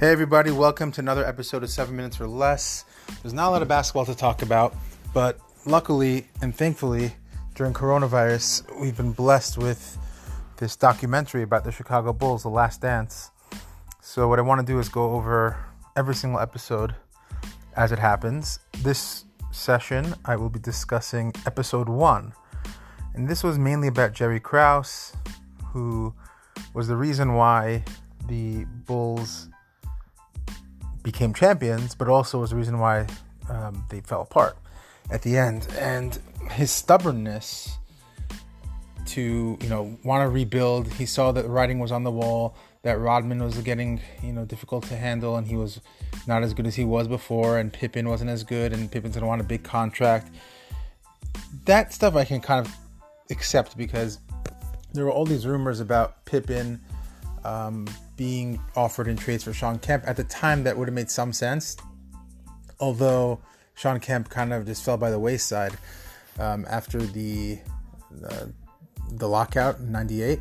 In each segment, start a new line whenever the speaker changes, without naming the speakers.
Hey, everybody, welcome to another episode of 7 Minutes or Less. There's not a lot of basketball to talk about, but luckily and thankfully, during coronavirus, we've been blessed with this documentary about the Chicago Bulls, The Last Dance. So, what I want to do is go over every single episode as it happens. This session, I will be discussing episode one. And this was mainly about Jerry Krause, who was the reason why the Bulls became champions, but also was the reason why um, they fell apart at the end. And his stubbornness to you know want to rebuild. He saw that the writing was on the wall. That Rodman was getting you know difficult to handle, and he was not as good as he was before. And Pippen wasn't as good, and Pippen's gonna want a big contract. That stuff I can kind of accept because there were all these rumors about Pippen um, being offered in trades for Shawn Kemp. At the time, that would have made some sense, although Shawn Kemp kind of just fell by the wayside um, after the, the the lockout in '98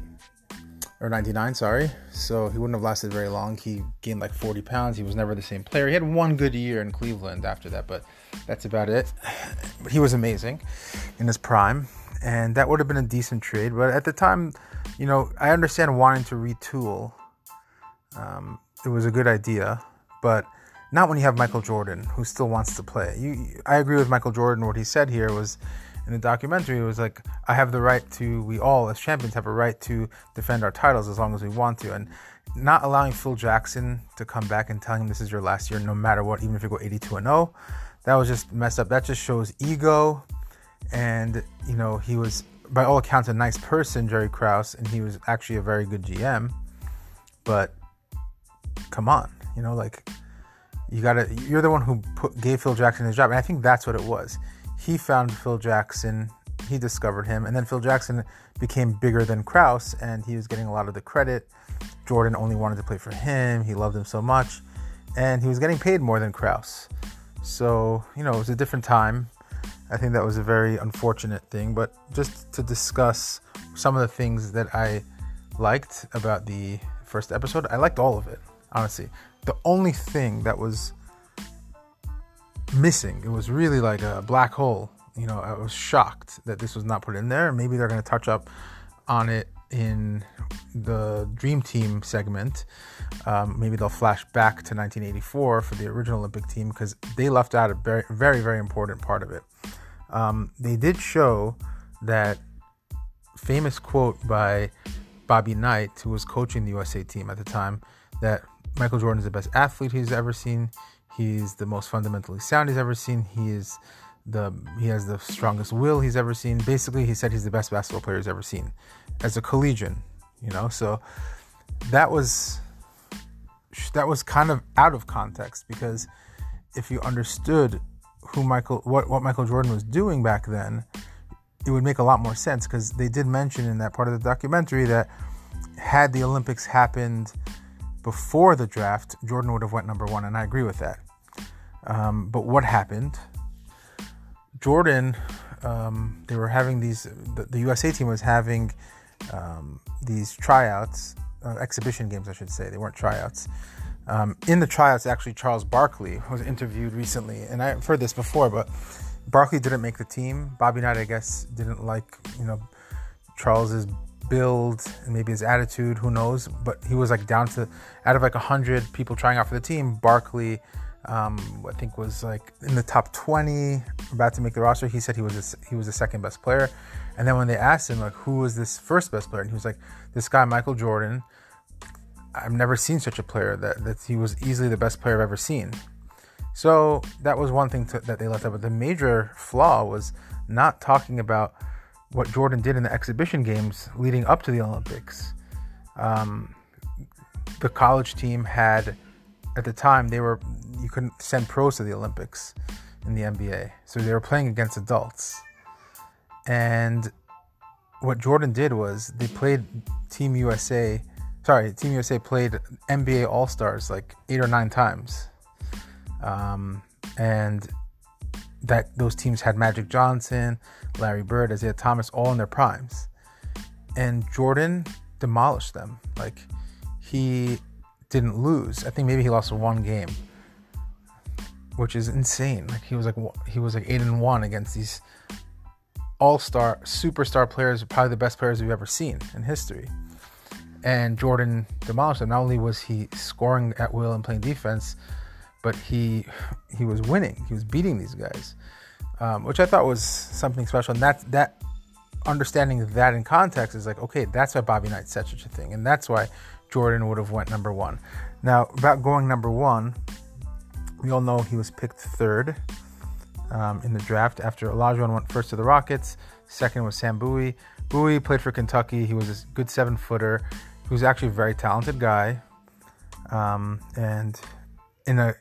or 99, sorry. So he wouldn't have lasted very long. He gained like 40 pounds. He was never the same player. He had one good year in Cleveland after that, but that's about it. But he was amazing in his prime, and that would have been a decent trade. But at the time, you know, I understand wanting to retool um, it was a good idea, but not when you have Michael Jordan who still wants to play. You, I agree with Michael Jordan. What he said here was in the documentary it was like I have the right to. We all as champions have a right to defend our titles as long as we want to, and not allowing Phil Jackson to come back and telling him this is your last year, no matter what, even if you go 82 and 0. That was just messed up. That just shows ego, and you know he was by all accounts a nice person, Jerry Krause, and he was actually a very good GM, but come on, you know, like you gotta, you're the one who put, gave Phil Jackson his job. And I think that's what it was. He found Phil Jackson, he discovered him, and then Phil Jackson became bigger than Krause, and he was getting a lot of the credit. Jordan only wanted to play for him, he loved him so much, and he was getting paid more than Krause. So, you know, it was a different time. I think that was a very unfortunate thing, but just to discuss some of the things that I liked about the first episode, I liked all of it honestly. The only thing that was missing, it was really like a black hole. You know, I was shocked that this was not put in there. Maybe they're going to touch up on it in the Dream Team segment. Um, maybe they'll flash back to 1984 for the original Olympic team because they left out a very, very, very important part of it. Um, they did show that famous quote by Bobby Knight, who was coaching the USA team at the time, that Michael Jordan is the best athlete he's ever seen. He's the most fundamentally sound he's ever seen. He is the he has the strongest will he's ever seen. Basically, he said he's the best basketball player he's ever seen as a collegian. You know, so that was that was kind of out of context because if you understood who Michael what what Michael Jordan was doing back then, it would make a lot more sense because they did mention in that part of the documentary that had the Olympics happened before the draft, Jordan would have went number one, and I agree with that. Um, but what happened? Jordan, um, they were having these. The, the, USA team was having um, these tryouts, uh, exhibition games, I should say. They weren't tryouts. Um, in the tryouts, actually, Charles Barkley was interviewed recently, and I've heard this before, but Barkley didn't make the team. Bobby Knight, I guess, didn't like you know Charles's build and maybe his attitude, who knows? But he was like down to out of like hundred people trying out for the team. Barkley, um, I think was like in the top twenty, about to make the roster. He said he was a, he was the second best player. And then when they asked him like who was this first best player, and he was like this guy Michael Jordan. I've never seen such a player that that he was easily the best player I've ever seen. So that was one thing to, that they left out. But the major flaw was not talking about what Jordan did in the exhibition games leading up to the Olympics. Um, the college team had, at the time, they were you couldn't send pros to the Olympics in the NBA, so they were playing against adults. And what Jordan did was they played Team USA. Sorry, Team USA played NBA All Stars like eight or nine times, um, and that those teams had Magic Johnson, Larry Bird, Isiah Thomas, all in their primes. And Jordan demolished them. Like he didn't lose. I think maybe he lost one game, which is insane. Like he was like he was like eight and one against these all-star superstar players, probably the best players we've ever seen in history. And Jordan demolished them. Not only was he scoring at will and playing defense, but he he was winning. He was beating these guys, um, which I thought was something special. And that that understanding that in context is like, okay, that's why Bobby Knight said such a thing, and that's why Jordan would have went number one. Now about going number one, we all know he was picked third um, in the draft after Olajuwon went first to the Rockets. Second was Sam Bowie. Bowie played for Kentucky. He was a good seven footer. Was actually a very talented guy, um, and in a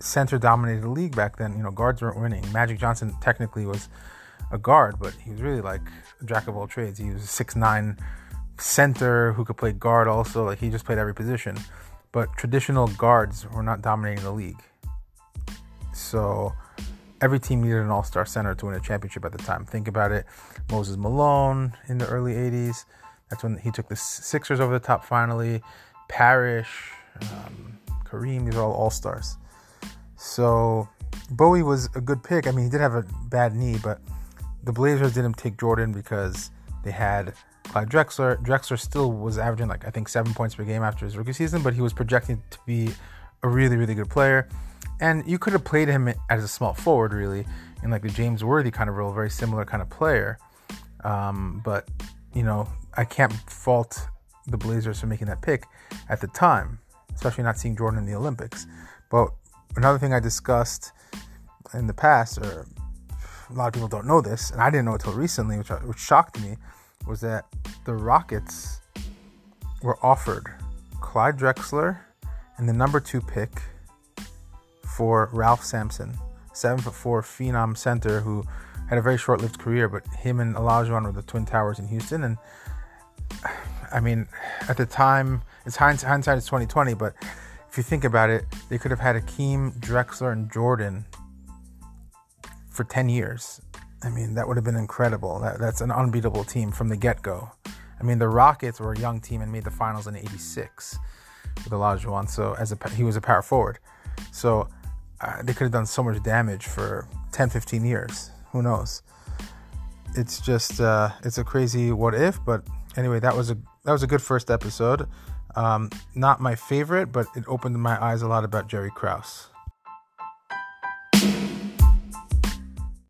center dominated league back then, you know, guards weren't winning. Magic Johnson technically was a guard, but he was really like a jack of all trades. He was a six nine center who could play guard also. Like he just played every position. But traditional guards were not dominating the league. So every team needed an all-star center to win a championship at the time. Think about it. Moses Malone in the early 80s. That's when he took the Sixers over the top finally. Parish, um, Kareem, these are all all-stars. So Bowie was a good pick. I mean, he did have a bad knee, but the Blazers didn't take Jordan because they had Clyde Drexler. Drexler still was averaging like I think seven points per game after his rookie season, but he was projected to be a really, really good player. And you could have played him as a small forward, really, in like the James Worthy kind of role, very similar kind of player. Um, but you know, I can't fault the Blazers for making that pick at the time, especially not seeing Jordan in the Olympics. But another thing I discussed in the past, or a lot of people don't know this, and I didn't know it until recently, which, uh, which shocked me, was that the Rockets were offered Clyde Drexler and the number two pick for Ralph Sampson, seven foot four phenom center who had a very short lived career, but him and Olajuwon were the twin towers in Houston. And I mean, at the time, it's hindsight, hindsight is twenty twenty, but if you think about it, they could have had Akeem, Drexler, and Jordan for ten years. I mean, that would have been incredible. That, that's an unbeatable team from the get go. I mean, the Rockets were a young team and made the finals in '86 with Olajuwon. So as a he was a power forward, so uh, they could have done so much damage for 10, 15 years. Who knows? It's just uh, it's a crazy what if. But anyway, that was a that was a good first episode. Um, not my favorite, but it opened my eyes a lot about Jerry Krause.